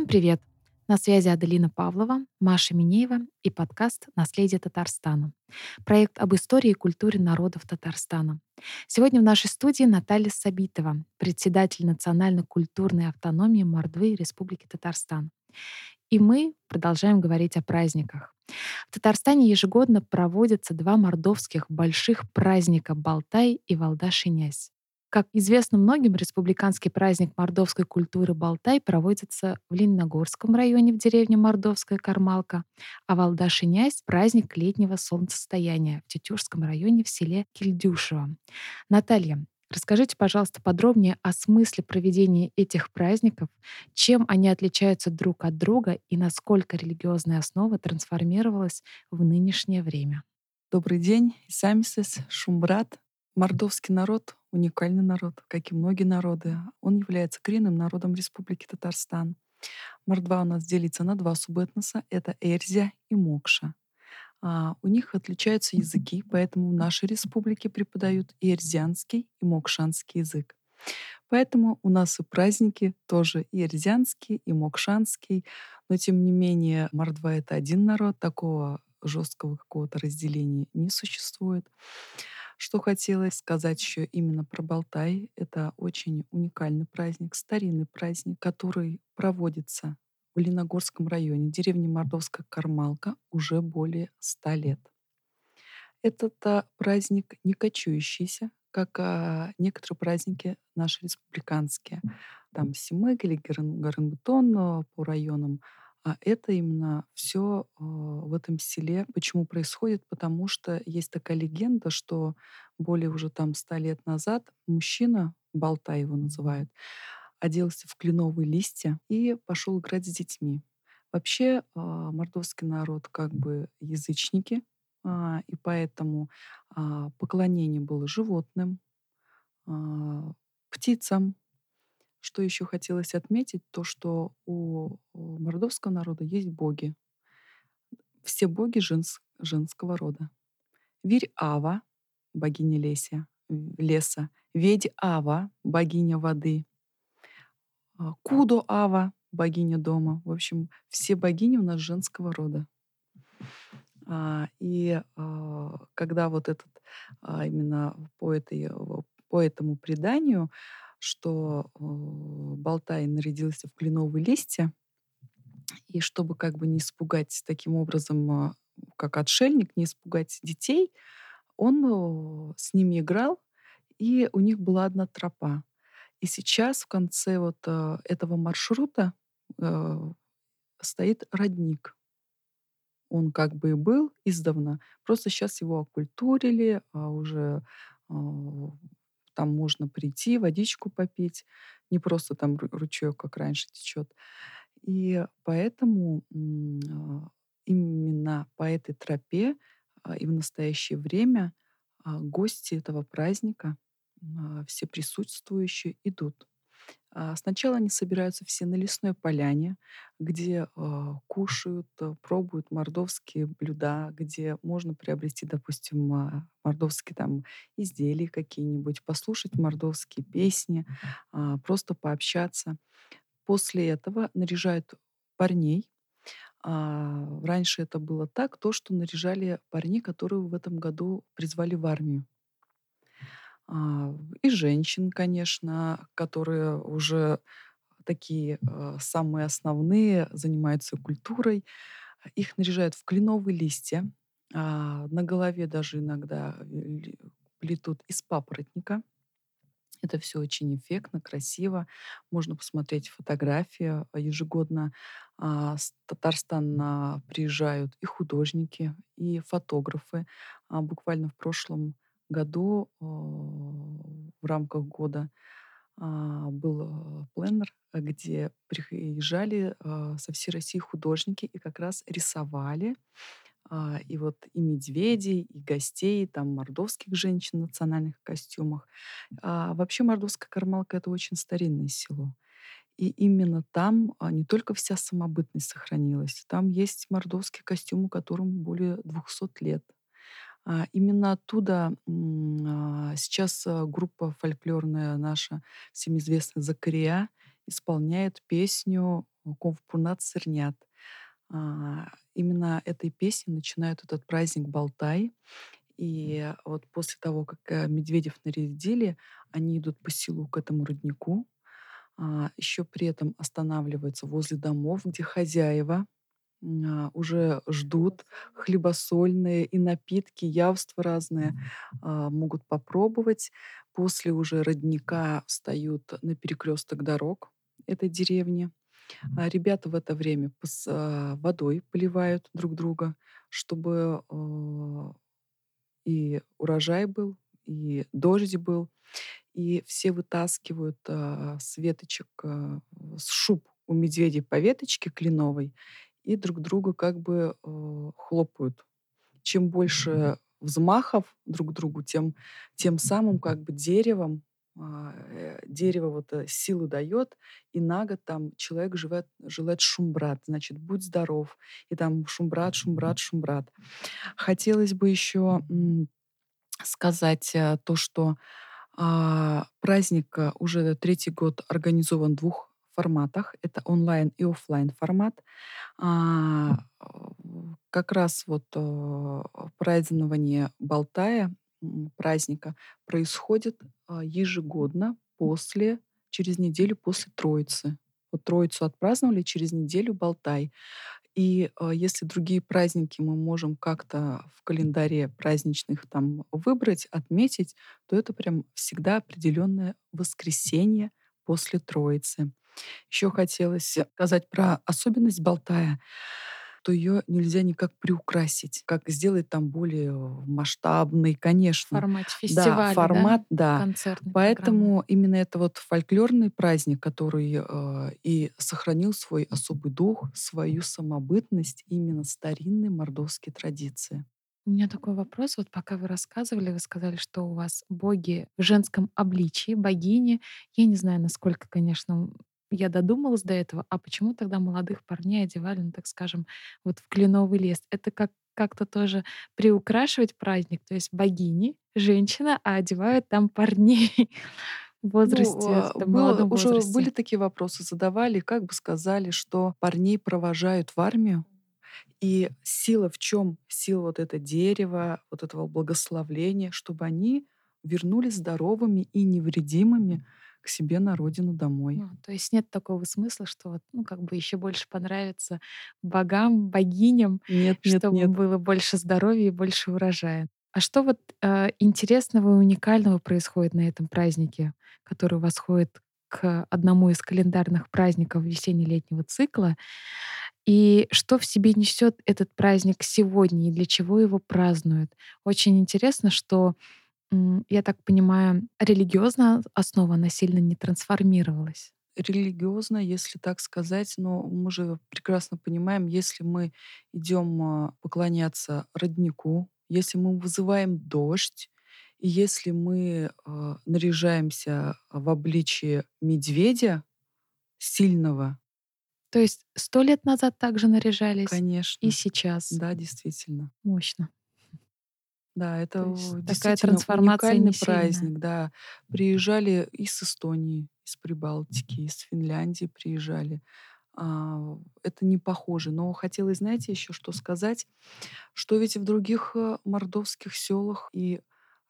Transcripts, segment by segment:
Всем привет! На связи Аделина Павлова, Маша Минеева и подкаст «Наследие Татарстана». Проект об истории и культуре народов Татарстана. Сегодня в нашей студии Наталья Сабитова, председатель Национальной культурной автономии Мордвы Республики Татарстан. И мы продолжаем говорить о праздниках. В Татарстане ежегодно проводятся два мордовских больших праздника Балтай и Валда-Шинясь. Как известно многим, республиканский праздник мордовской культуры Балтай проводится в Лениногорском районе в деревне Мордовская Кармалка, а Валда-Шинясь — праздник летнего солнцестояния в Тетюрском районе в селе Кильдюшево. Наталья, Расскажите, пожалуйста, подробнее о смысле проведения этих праздников, чем они отличаются друг от друга и насколько религиозная основа трансформировалась в нынешнее время. Добрый день, Исамисес, Шумбрат. Мордовский народ — уникальный народ, как и многие народы. Он является коренным народом Республики Татарстан. Мордва у нас делится на два субэтноса — это Эрзия и Мокша. А, у них отличаются языки, поэтому в нашей республике преподают и эрзианский, и мокшанский язык. Поэтому у нас и праздники тоже и эрзианский, и мокшанский, но тем не менее Мордва — это один народ, такого жесткого какого-то разделения не существует. Что хотелось сказать еще именно про Балтай. Это очень уникальный праздник, старинный праздник, который проводится в Леногорском районе, деревне Мордовская Кармалка, уже более ста лет. Этот а, праздник не кочующийся, как а, некоторые праздники наши республиканские. Там Симэг или Гаранбетон а, по районам. А это именно все а, в этом селе. Почему происходит? Потому что есть такая легенда, что более уже там ста лет назад мужчина, Болта его называют, оделся в кленовые листья и пошел играть с детьми. Вообще а, мордовский народ как бы язычники, а, и поэтому а, поклонение было животным, птицам. Что еще хотелось отметить, то что у мордовского народа есть боги. Все боги женс, женского рода. Вирь Ава, богиня леса, леса. Ведь Ава, богиня воды. А, Кудо Ава, богиня дома. В общем, все богини у нас женского рода. А, и а, когда вот этот именно по, этой, по этому преданию, что Болтай нарядился в кленовые листья, и чтобы как бы не испугать таким образом, как отшельник, не испугать детей, он с ними играл, и у них была одна тропа. И сейчас в конце вот э, этого маршрута э, стоит родник. Он как бы и был издавна, просто сейчас его окультурили, а уже э, там можно прийти, водичку попить, не просто там ручеек, как раньше течет. И поэтому э, именно по этой тропе э, и в настоящее время э, гости этого праздника а, все присутствующие идут. А, сначала они собираются все на лесной поляне, где кушают, пробуют мордовские блюда, где можно приобрести, допустим, мордовские там изделия какие-нибудь, послушать мордовские песни, просто пообщаться. После этого наряжают парней. А, раньше это было так, то, что наряжали парней, которые в этом году призвали в армию. А, и женщин, конечно, которые уже такие э, самые основные, занимаются культурой. Их наряжают в кленовые листья. А, на голове даже иногда плетут из папоротника. Это все очень эффектно, красиво. Можно посмотреть фотографии. Ежегодно а, с Татарстана приезжают и художники, и фотографы. А, буквально в прошлом году а, в рамках года а, был а, пленер, где приезжали со всей России художники и как раз рисовали и вот и медведей, и гостей, там мордовских женщин в национальных костюмах. А вообще Мордовская Кармалка — это очень старинное село. И именно там не только вся самобытность сохранилась, там есть мордовский костюм, которому более 200 лет. А, именно оттуда а, сейчас а, группа фольклорная наша, всем известная «Закария», исполняет песню Ковпунат сырнят. Именно этой песней начинают этот праздник Балтай. И вот после того, как э, медведев нарядили, они идут по селу к этому роднику, а, еще при этом останавливаются возле домов, где хозяева а, уже ждут хлебосольные и напитки, явства разные а, могут попробовать. После уже родника встают на перекресток дорог этой деревни. А ребята в это время с водой поливают друг друга, чтобы и урожай был, и дождь был и все вытаскивают а, с веточек, а, с шуб у медведей по веточке кленовой и друг друга как бы а, хлопают. Чем больше взмахов друг другу, тем, тем самым как бы деревом дерево вот э, силу дает, и на год там человек живет, желает шумбрат, значит, будь здоров. И там шумбрат, шумбрат, шумбрат. Хотелось бы еще сказать э, то, что а, праздник э, уже третий год организован в двух форматах. Это онлайн и офлайн формат. А, как раз вот э, празднование Балтая, праздника, происходит а, ежегодно после, через неделю после Троицы. Вот Троицу отпраздновали, через неделю Болтай. И э, если другие праздники мы можем как-то в календаре праздничных там выбрать, отметить, то это прям всегда определенное воскресенье после Троицы. Еще хотелось сказать про особенность Болтая то ее нельзя никак приукрасить, как сделать там более масштабный, конечно. Формат фестиваля, да, формат, да. да. Концертной Поэтому программы. именно это вот фольклорный праздник, который э, и сохранил свой особый дух, свою самобытность, именно старинные мордовские традиции. У меня такой вопрос. Вот пока вы рассказывали, вы сказали, что у вас боги в женском обличии, богини. Я не знаю, насколько, конечно, я додумалась до этого, а почему тогда молодых парней одевали, ну, так скажем, вот в кленовый лес? Это как как-то тоже приукрашивать праздник, то есть богини, женщина, а одевают там парней в ну, возрасте, ну, в молодом уже возрасте. были такие вопросы, задавали, как бы сказали, что парней провожают в армию, и сила в чем? Сила вот это дерева, вот этого благословления, чтобы они вернулись здоровыми и невредимыми к себе на родину домой. Ну, то есть нет такого смысла, что вот, ну, как бы еще больше понравится богам, богиням, нет, нет, чтобы нет. было больше здоровья и больше урожая. А что вот э, интересного и уникального происходит на этом празднике, который восходит к одному из календарных праздников весенне-летнего цикла? И что в себе несет этот праздник сегодня и для чего его празднуют? Очень интересно, что я так понимаю, религиозная основа, она сильно не трансформировалась. Религиозно, если так сказать, но мы же прекрасно понимаем, если мы идем а, поклоняться роднику, если мы вызываем дождь, и если мы э, наряжаемся в обличие медведя сильного. То есть сто лет назад также наряжались? Конечно. И сейчас? Да, действительно. Мощно. Да, это такая трансформация уникальный праздник, да. Приезжали из Эстонии, из Прибалтики, из Финляндии приезжали. А, это не похоже. Но хотелось, знаете, еще что сказать, что ведь в других э, мордовских селах и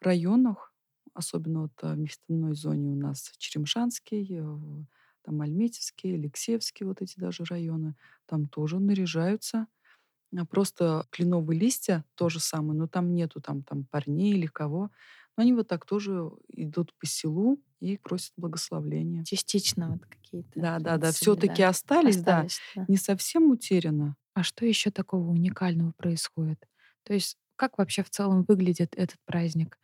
районах, особенно вот э, в нефтяной зоне у нас Черемшанский, э, там Альметьевский, Алексеевский, вот эти даже районы, там тоже наряжаются а просто кленовые листья то же самое, но там нету там, там парней или кого. Но они вот так тоже идут по селу и просят благословения. Частично вот какие-то. Да, да, да. Все-таки да. остались, остались да. да. Не совсем утеряно. А что еще такого уникального происходит? То есть как вообще в целом выглядит этот праздник?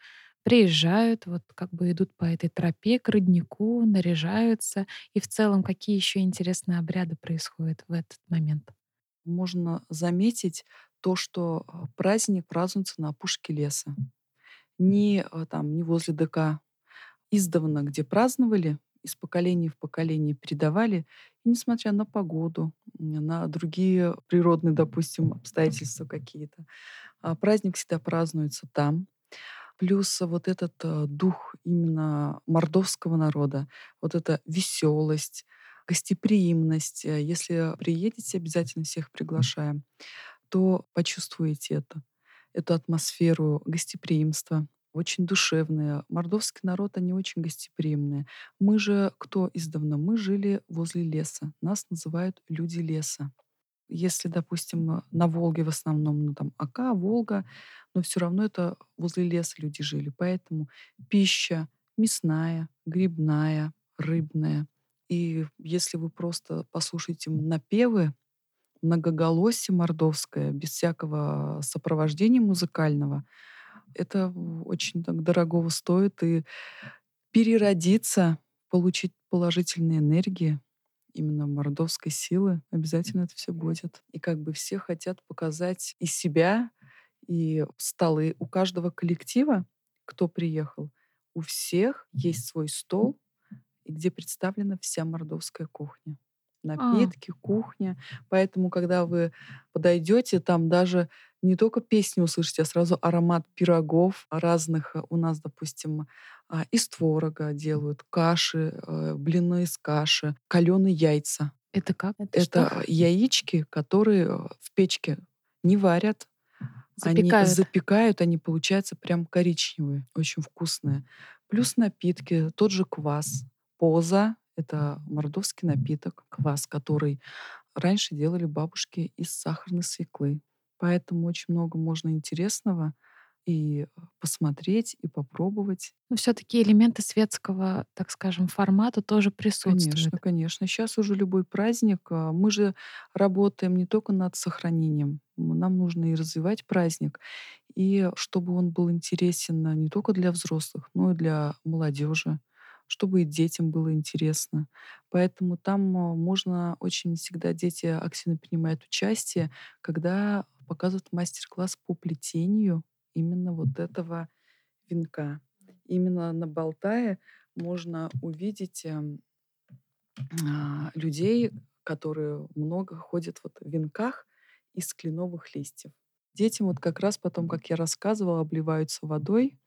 Приезжают, вот как бы идут по этой тропе к роднику, наряжаются. И в целом какие еще интересные обряды происходят в этот момент? Можно заметить то, что а, праздник празднуется на опушке леса. Не а, там, не возле ДК. Издавна, где праздновали, из поколения в поколение передавали, и несмотря на погоду, на другие природные, допустим, обстоятельства какие-то, а, праздник всегда празднуется там. Плюс вот этот дух именно мордовского народа, вот эта веселость, гостеприимность. Э, если приедете, обязательно всех приглашаем, то почувствуете это, эту атмосферу гостеприимства, очень душевные. Мордовский народ, они очень гостеприимные. Мы же кто издавна? Мы жили возле леса. Нас называют люди леса. Если, допустим, на Волге в основном, ну там Ака, Волга, но все равно это возле леса люди жили. Поэтому пища мясная, грибная, рыбная. И если вы просто послушаете напевы, многоголосие мордовское, без всякого сопровождения музыкального, это очень так дорогого стоит. И переродиться, получить положительные энергии, именно мордовской силы, обязательно это все будет. И как бы все хотят показать и себя, и столы у каждого коллектива, кто приехал, у всех есть свой стол, где представлена вся мордовская кухня. А. Напитки, кухня. Поэтому, когда вы подойдете, там даже не только песни услышите, а сразу аромат пирогов разных. У нас, допустим, а, из творога делают, каши, э, блины из каши, каленые яйца. Это как? Это, Это что? яички, которые э, в печке не варят, запекают. Они запекают, они получаются прям коричневые, очень вкусные. Плюс напитки, тот же квас, поза, это мордовский напиток, квас, который раньше делали бабушки из сахарной свеклы. Поэтому очень много можно интересного и посмотреть, и попробовать. Но все-таки элементы светского, так скажем, формата тоже присутствуют. Конечно, конечно. Сейчас уже любой праздник. А, мы же работаем не только над сохранением. Нам нужно и развивать праздник, и чтобы он был интересен не только для взрослых, но и для молодежи чтобы и детям было интересно. Поэтому там а, можно очень всегда дети активно принимают участие, когда показывают мастер-класс по плетению именно вот этого венка. Именно на Балтае можно увидеть эм, а, людей, которые много ходят вот в венках из кленовых листьев. Детям вот как раз потом, как я рассказывала, обливаются водой,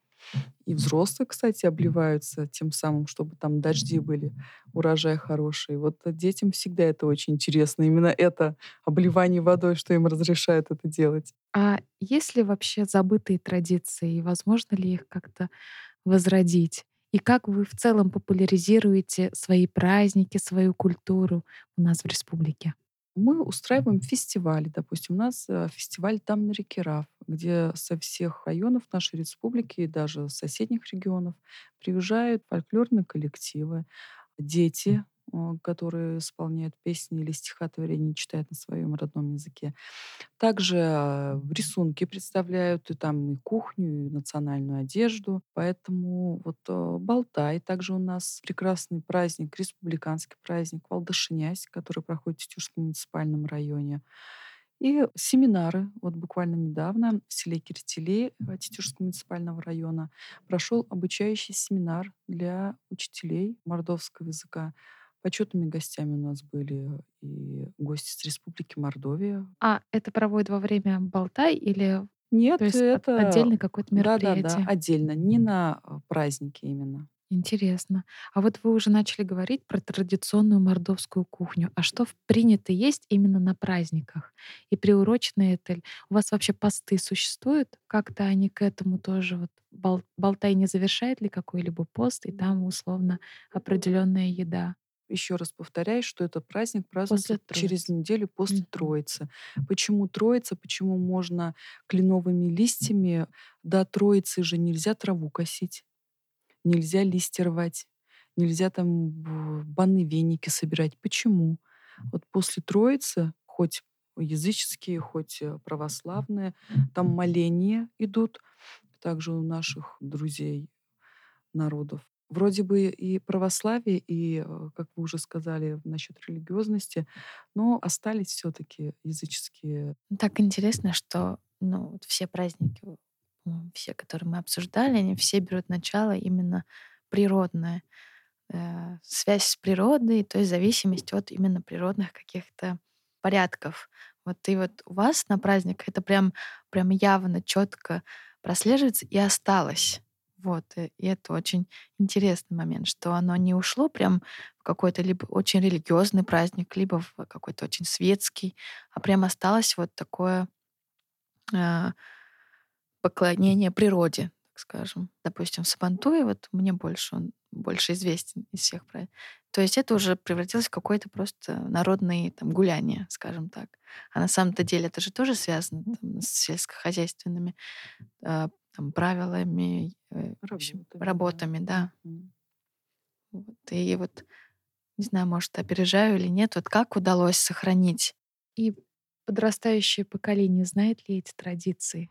и взрослые, кстати, обливаются тем самым, чтобы там дожди были, урожай хороший. Вот детям всегда это очень интересно. Именно это обливание водой, что им разрешают это делать. А есть ли вообще забытые традиции? И возможно ли их как-то возродить? И как вы в целом популяризируете свои праздники, свою культуру у нас в республике? Мы устраиваем фестивали. Допустим, у нас э, фестиваль там на реке Раф, где со всех районов нашей республики и даже соседних регионов приезжают фольклорные коллективы, дети, которые исполняют песни или стихотворения, читают на своем родном языке. Также э, рисунки представляют и там и кухню, и национальную одежду. Поэтому вот э, Болтай. Также у нас прекрасный праздник, республиканский праздник Валдашинясь, который проходит в Тетюшском муниципальном районе. И семинары. Вот буквально недавно в селе Киртиле Тетюшского муниципального района прошел обучающий семинар для учителей мордовского языка. Почетными гостями у нас были и гости с Республики Мордовия. А это проводят во время Болтай или Нет, То есть это отдельно какое-то мероприятие? Да-да-да, отдельно, не на а, праздники именно. Интересно. А вот вы уже начали говорить про традиционную мордовскую кухню. А что принято есть именно на праздниках? И приурочено это У вас вообще посты существуют? Как-то они к этому тоже вот Бол- Болтай не завершает ли какой-либо пост, и там условно определенная еда? Еще раз повторяю, что этот праздник празднуется через неделю после Мгм. Троицы. Почему Троица? Почему можно кленовыми листьями? До Троицы же нельзя траву косить, нельзя листья рвать, нельзя там банные веники собирать. Почему? Вот после Троицы, хоть языческие, хоть э, православные, там моления идут, также у наших друзей народов вроде бы и православие, и, э, как вы уже сказали, насчет религиозности, но остались все-таки языческие. Так интересно, что ну, вот все праздники, все, которые мы обсуждали, они все берут начало именно природное. Э, связь с природой, то есть зависимость от именно природных каких-то порядков. Вот и вот у вас на праздниках это прям, прям явно, четко прослеживается и осталось Вот, э, и это очень интересный момент, что оно не ушло прям в какой-то либо очень религиозный праздник, либо в какой-то очень светский, а прям осталось вот такое а, поклонение природе, так скажем. Допустим, в Сабантуе, вот мне больше он больше известен из всех праздников. То есть это уже превратилось в какое-то просто народное там, гуляние, скажем так. А на самом-то деле это же тоже связано там, с сельскохозяйственными э, там, правилами, э, в общем, Работами, да. работами, да. Вот. И вот, не знаю, может, опережаю или нет, вот как удалось сохранить И подрастающее поколение знает ли эти традиции?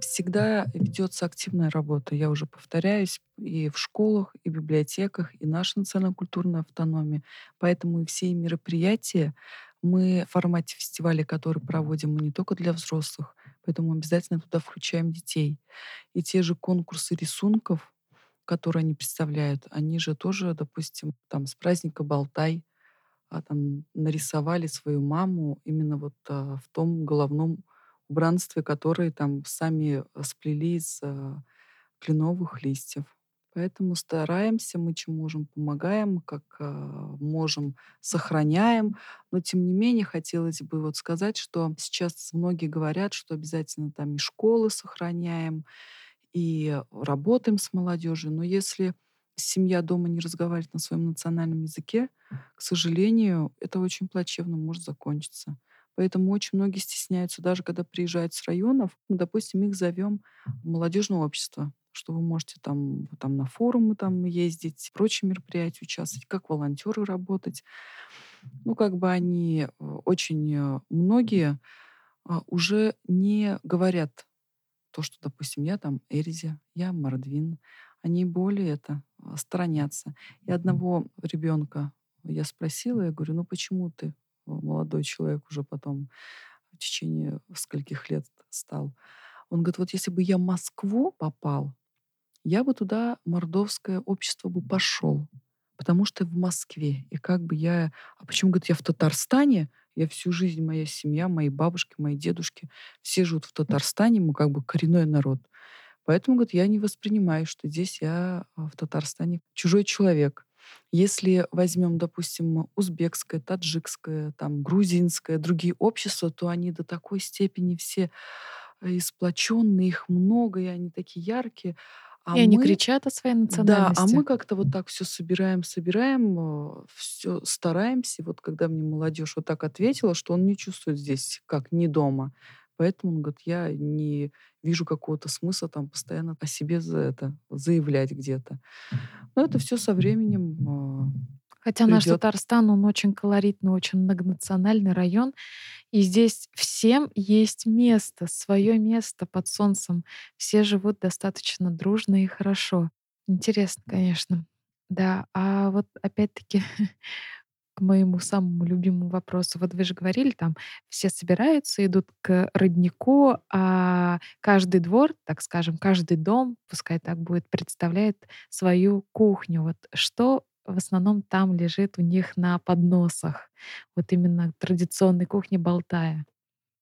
Всегда ведется активная работа, я уже повторяюсь, и в школах, и в библиотеках, и наша национально-культурная автономия. Поэтому и все мероприятия мы в формате фестиваля, который проводим, мы не только для взрослых, поэтому обязательно туда включаем детей. И те же конкурсы рисунков, которые они представляют, они же тоже, допустим, там с праздника Болтай а, там нарисовали свою маму именно вот а, в том головном убранстве, которое там сами сплели из а, кленовых листьев. Поэтому стараемся, мы чем можем, помогаем, как а, можем, сохраняем. Но тем не менее хотелось бы вот сказать, что сейчас многие говорят, что обязательно там и школы сохраняем, и работаем с молодежью. Но если семья дома не разговаривает на своем национальном языке, к сожалению, это очень плачевно может закончиться. Поэтому очень многие стесняются, даже когда приезжают с районов, мы, допустим, их зовем в молодежное общество, что вы можете там, там на форумы там ездить, прочие мероприятия участвовать, как волонтеры работать. Ну, как бы они э, очень э, многие а, уже не говорят то, что, допустим, я там Эрзи, я Мордвин. Они более это сторонятся. И одного ребенка я спросила, я говорю, ну почему ты, молодой человек, уже потом в течение скольких лет стал? Он говорит, вот если бы я в Москву попал, я бы туда, мордовское общество бы пошел, потому что в Москве. И как бы я... А почему, говорит, я в Татарстане, я всю жизнь, моя семья, мои бабушки, мои дедушки, все живут в Татарстане, мы как бы коренной народ. Поэтому, говорит, я не воспринимаю, что здесь я а, в Татарстане чужой человек. Если возьмем, допустим, узбекское, таджикское, там, грузинское, другие общества, то они до такой степени все э, сплоченные, их много, и они такие яркие. А и они кричат о своей национальности. Да, а мы как-то вот так все собираем, собираем, э, все стараемся. Вот когда мне молодежь вот так ответила, что он не чувствует здесь как не дома. Поэтому он говорит, я не вижу какого-то смысла там постоянно о себе за это заявлять где-то. Но это все со временем Хотя наш Татарстан, он очень колоритный, очень многонациональный район. И здесь всем есть место, свое место под солнцем. Все живут достаточно дружно и хорошо. Интересно, конечно. Да, а вот опять-таки к моему самому любимому вопросу. Вот вы же говорили, там все собираются, идут к роднику, а каждый двор, так скажем, каждый дом, пускай так будет, представляет свою кухню. Вот что в основном там лежит у них на подносах? Вот именно традиционной кухни Балтая.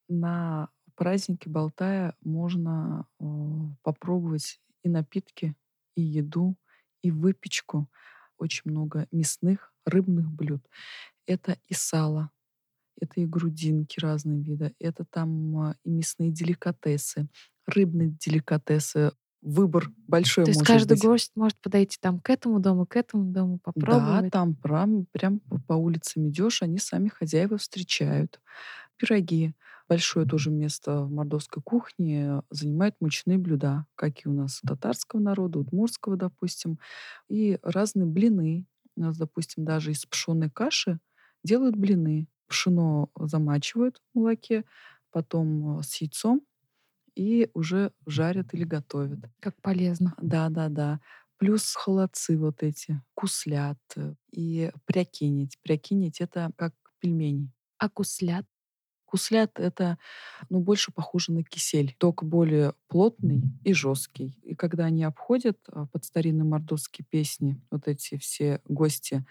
На празднике Балтая можно э, попробовать и напитки, и еду, и выпечку. Очень много мясных, рыбных блюд. Это и сало, это и грудинки разные вида, это там а, и мясные деликатесы, рыбные деликатесы. Выбор большой То есть каждый быть. гость может подойти там к этому дому, к этому дому, Да, попробовать. там прям, прям по улицам идешь, они сами хозяева встречают. Пироги. Большое тоже место в мордовской кухне занимают мучные блюда, как и у нас у татарского народа, удмуртского, допустим, и разные блины. У нас, допустим, даже из пшеной каши делают блины. Пшено замачивают в молоке, потом э, с яйцом и уже жарят или готовят. Как полезно. Да-да-да. Плюс холодцы вот эти, куслят э, и прякинить. Прякинить— это как пельмени. А куслят? Куслят— это, ну, больше похоже на кисель, только более плотный и жесткий. И когда они обходят а, под старинные мордовские песни, вот эти все гости,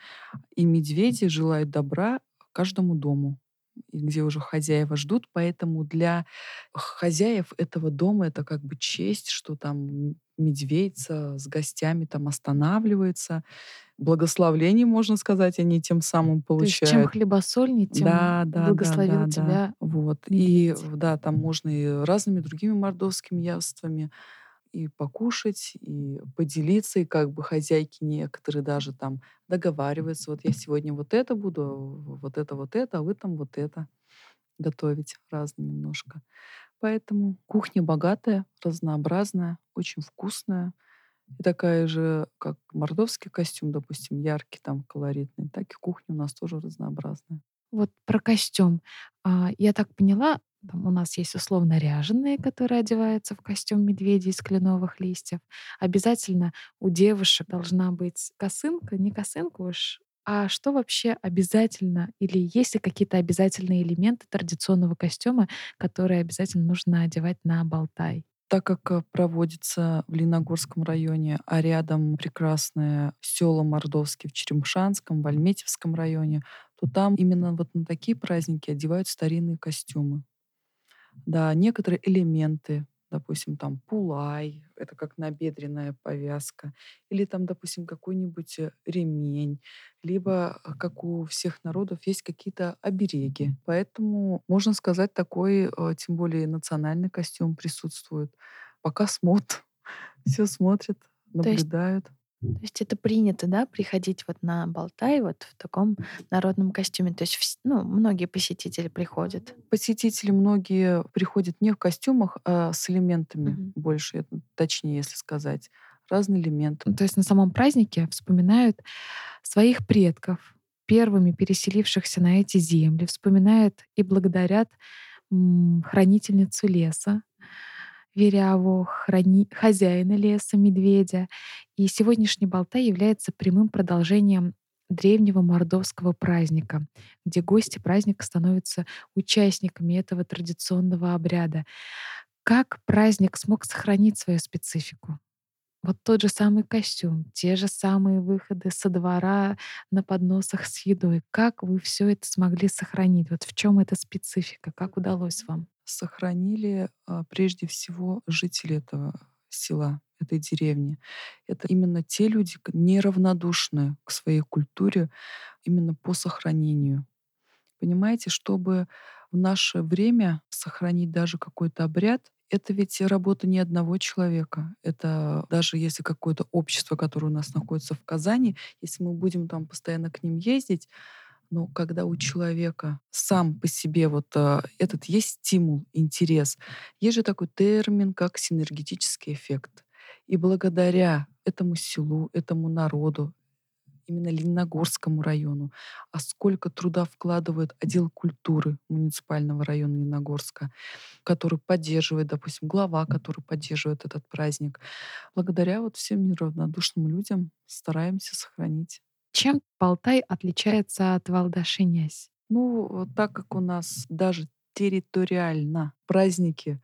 и медведи желают добра каждому дому. И где уже хозяева ждут, поэтому для хозяев этого дома это как бы честь, что там медведь с гостями там останавливается. Благословление, можно сказать, они тем самым получают. То есть чем хлебосольнее, тем да, да, благословил да, да, тебя. Да. Вот. Медведь. И да, там можно и разными другими мордовскими явствами и покушать, и поделиться, и как бы хозяйки некоторые даже там договариваются, вот я сегодня вот это буду, вот это, вот это, а вы там вот это готовить разное немножко. Поэтому кухня богатая, разнообразная, очень вкусная. И такая же, как мордовский костюм, допустим, яркий, там, колоритный, так и кухня у нас тоже разнообразная. Вот про костюм. А, я так поняла, там у нас есть условно ряженые, которые одеваются в костюм медведя из кленовых листьев. Обязательно у девушек должна быть косынка, не косынка уж, а что вообще обязательно или есть ли какие-то обязательные элементы традиционного костюма, которые обязательно нужно одевать на Болтай? Так как э, проводится в Леногорском районе, а рядом прекрасное село Мордовский в Черемшанском, в Альметьевском районе, то там именно вот на такие праздники одевают старинные костюмы. Да, некоторые элементы, допустим, там пулай, это как набедренная повязка, или там, допустим, какой-нибудь э, ремень, либо, э, как у всех народов, есть какие-то обереги. Поэтому, можно сказать, такой, э, тем более национальный костюм присутствует. Пока смотрят, все смотрят, наблюдают. То есть это принято, да, приходить вот на Болтай вот в таком народном костюме. То есть, ну, многие посетители приходят. Посетители многие приходят не в костюмах, а с элементами mm-hmm. больше, точнее, если сказать. Разные элементы. То есть на самом празднике вспоминают своих предков, первыми переселившихся на эти земли, вспоминают и благодарят хранительницу леса, Веряву, храни... хозяина леса, медведя. И сегодняшний Болтай является прямым продолжением древнего мордовского праздника, где гости праздника становятся участниками этого традиционного обряда. Как праздник смог сохранить свою специфику? Вот тот же самый костюм, те же самые выходы со двора на подносах с едой. Как вы все это смогли сохранить? Вот в чем эта специфика? Как удалось вам? Сохранили а, прежде всего жители этого села, этой деревни. Это именно те люди, неравнодушные к своей культуре именно по сохранению. Понимаете, чтобы в наше время сохранить даже какой-то обряд, это ведь работа не одного человека. Это даже если какое-то общество, которое у нас находится в Казани, если мы будем там постоянно к ним ездить, но когда у человека сам по себе вот а, этот есть стимул, интерес, есть же такой термин, как синергетический эффект. И благодаря этому селу, этому народу, именно Лениногорскому району, а сколько труда вкладывает отдел культуры муниципального района Лениногорска, который поддерживает, допустим, глава, который поддерживает этот праздник. Благодаря вот всем неравнодушным людям стараемся сохранить. Чем Болтай отличается от Валдашинясь? Ну, так как у нас даже территориально праздники,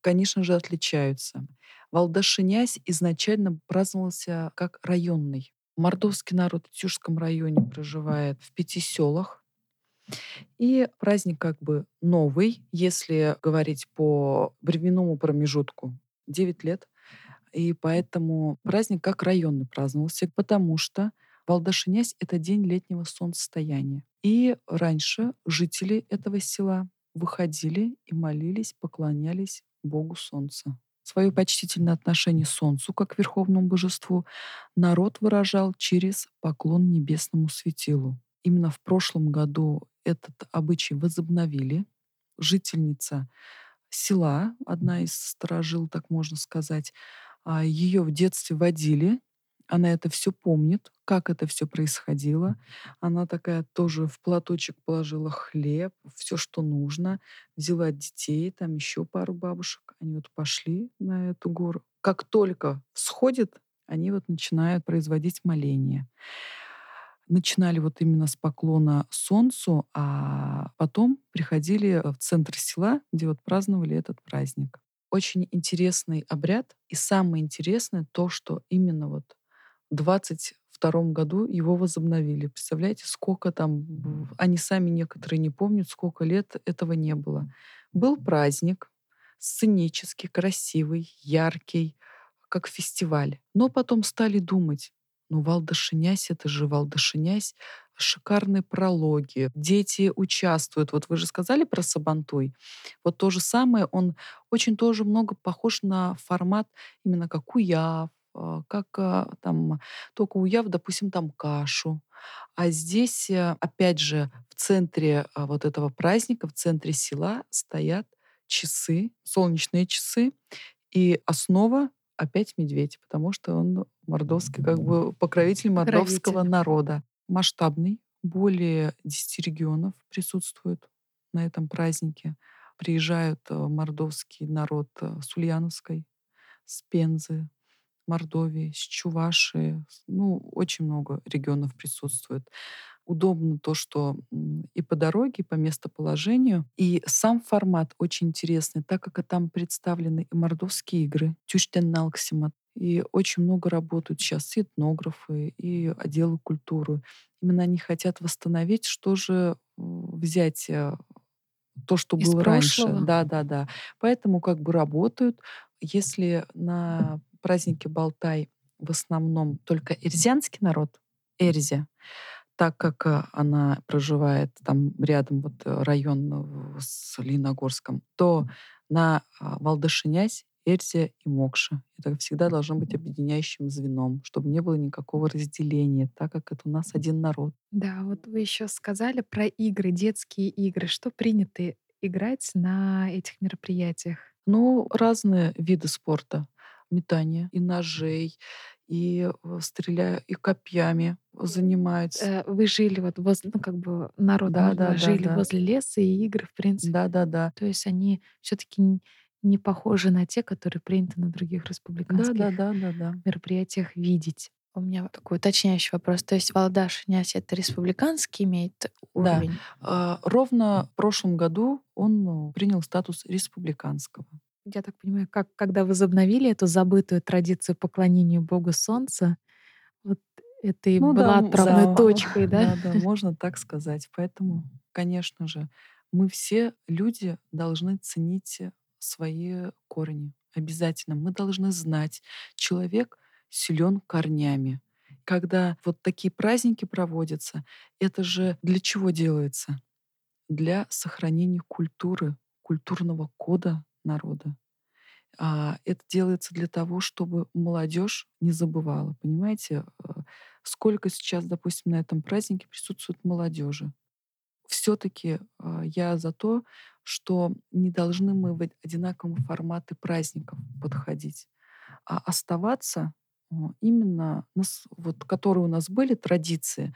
конечно же, отличаются. Валдашинясь изначально праздновался как районный. Мордовский народ в Тюжском районе проживает в пяти селах. И праздник как бы новый, если говорить по временному промежутку, 9 лет. И поэтому праздник как районный праздновался, потому что Балдашинясь — это день летнего солнцестояния. И раньше жители этого села выходили и молились, поклонялись Богу Солнца. Свое почтительное отношение Солнцу, как верховному божеству, народ выражал через поклон небесному светилу. Именно в прошлом году этот обычай возобновили. Жительница села, одна из сторожил, так можно сказать, а, ее в детстве водили она это все помнит, как это все происходило. Она такая тоже в платочек положила хлеб, все, что нужно, взяла детей, там еще пару бабушек. Они вот пошли на эту гору. Как только всходит, они вот начинают производить моление. Начинали вот именно с поклона солнцу, а потом приходили в центр села, где вот праздновали этот праздник. Очень интересный обряд. И самое интересное то, что именно вот 22 втором году его возобновили. Представляете, сколько там, они сами некоторые не помнят, сколько лет этого не было. Был праздник, сценический, красивый, яркий, как фестиваль. Но потом стали думать, ну, Валдашинясь, это же Валдашинясь, шикарные прологи, дети участвуют. Вот вы же сказали про Сабантуй. Вот то же самое, он очень тоже много похож на формат именно как Уяв, как а, там только Уяв, допустим, там кашу. А здесь, э, опять же, в центре а, вот этого праздника, в центре села стоят часы, солнечные часы, и основа опять медведь, потому что он мордовский, как бы покровитель мордовского покровитель. народа. Масштабный, более 10 регионов присутствуют на этом празднике. Приезжают э, мордовский народ э, с Ульяновской, с Пензы, Мордовии, с Чувашии. Ну, очень много регионов присутствует. Удобно то, что и по дороге, и по местоположению. И сам формат очень интересный, так как там представлены и мордовские игры, Тюштен Налксимат, и очень много работают сейчас и этнографы, и отделы культуры. Именно они хотят восстановить, что же взять э, то, что Из было прошлого. раньше. Да, да, да. Поэтому как бы работают. Если на празднике Балтай в основном только эрзянский народ, Эрзя, так как э, она проживает там рядом вот э, район с Леногорском, то на а, Валдашинясь Эрзия и Мокша. Это всегда должно быть объединяющим звеном, чтобы не было никакого разделения, так как это у нас один народ. Да, вот вы еще сказали про игры, детские игры. Что принято играть на этих мероприятиях? Ну, разные виды спорта метания и ножей, и э, стреляя, и копьями занимаются. Э, вы жили вот возле, ну, как бы народ да, да, жили да, да. возле леса, и игры, в принципе. Да, да, да. То есть они все-таки не похожи на те, которые принято на других республиканских да, да, да, да, да. мероприятиях видеть. У меня такой уточняющий вопрос. То есть Валдаш Нясь это республиканский имеет уровень? Да. Ровно в прошлом году он ну, принял статус республиканского я так понимаю, как когда возобновили эту забытую традицию поклонения Богу Солнца, вот это и ну, была да, отправной да, точкой, да? Да, да, можно так сказать. Поэтому, конечно же, мы все люди должны ценить свои корни. Обязательно. Мы должны знать, человек силен корнями. Когда вот такие праздники проводятся, это же для чего делается? Для сохранения культуры, культурного кода народа. А, это делается для того, чтобы молодежь не забывала. Понимаете, а, сколько сейчас, допустим, на этом празднике присутствует молодежи. Все-таки а, я за то, что не должны мы в одинаковом форматы праздников подходить, а оставаться именно, вот, которые у нас были традиции,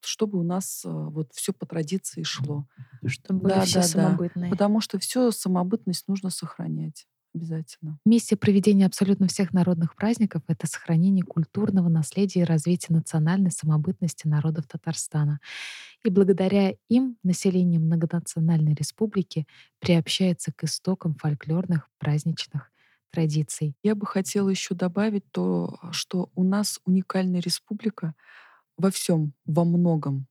чтобы у нас вот все по традиции шло. Чтобы да, все да, самобытные. Да. Потому что все самобытность нужно сохранять. Обязательно. Миссия проведения абсолютно всех народных праздников — это сохранение культурного наследия и развитие национальной самобытности народов Татарстана. И благодаря им население многонациональной республики приобщается к истокам фольклорных праздничных традиций. Я бы хотела еще добавить то, что у нас уникальная республика во всем, во многом.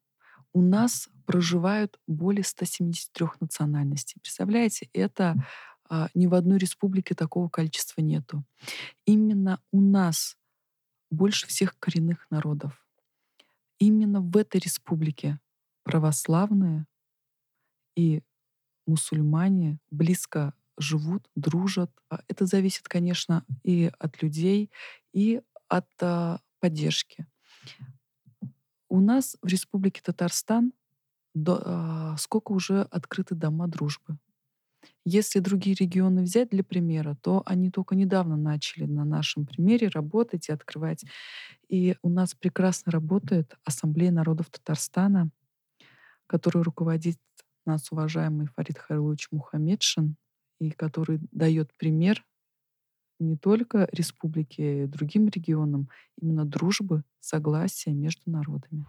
У нас проживают более 173 национальностей. Представляете, это а, ни в одной республике такого количества нету. Именно у нас больше всех коренных народов. Именно в этой республике православные и мусульмане близко живут, дружат. А это зависит, конечно, и от людей, и от а, поддержки. У нас в Республике Татарстан до, а, сколько уже открыты дома дружбы. Если другие регионы взять для примера, то они только недавно начали на нашем примере работать и открывать. И у нас прекрасно работает Ассамблея народов Татарстана, которую руководит нас уважаемый Фарид Харлович Мухаммедшин, и который дает пример не только республике, другим регионам, именно дружбы, согласия между народами.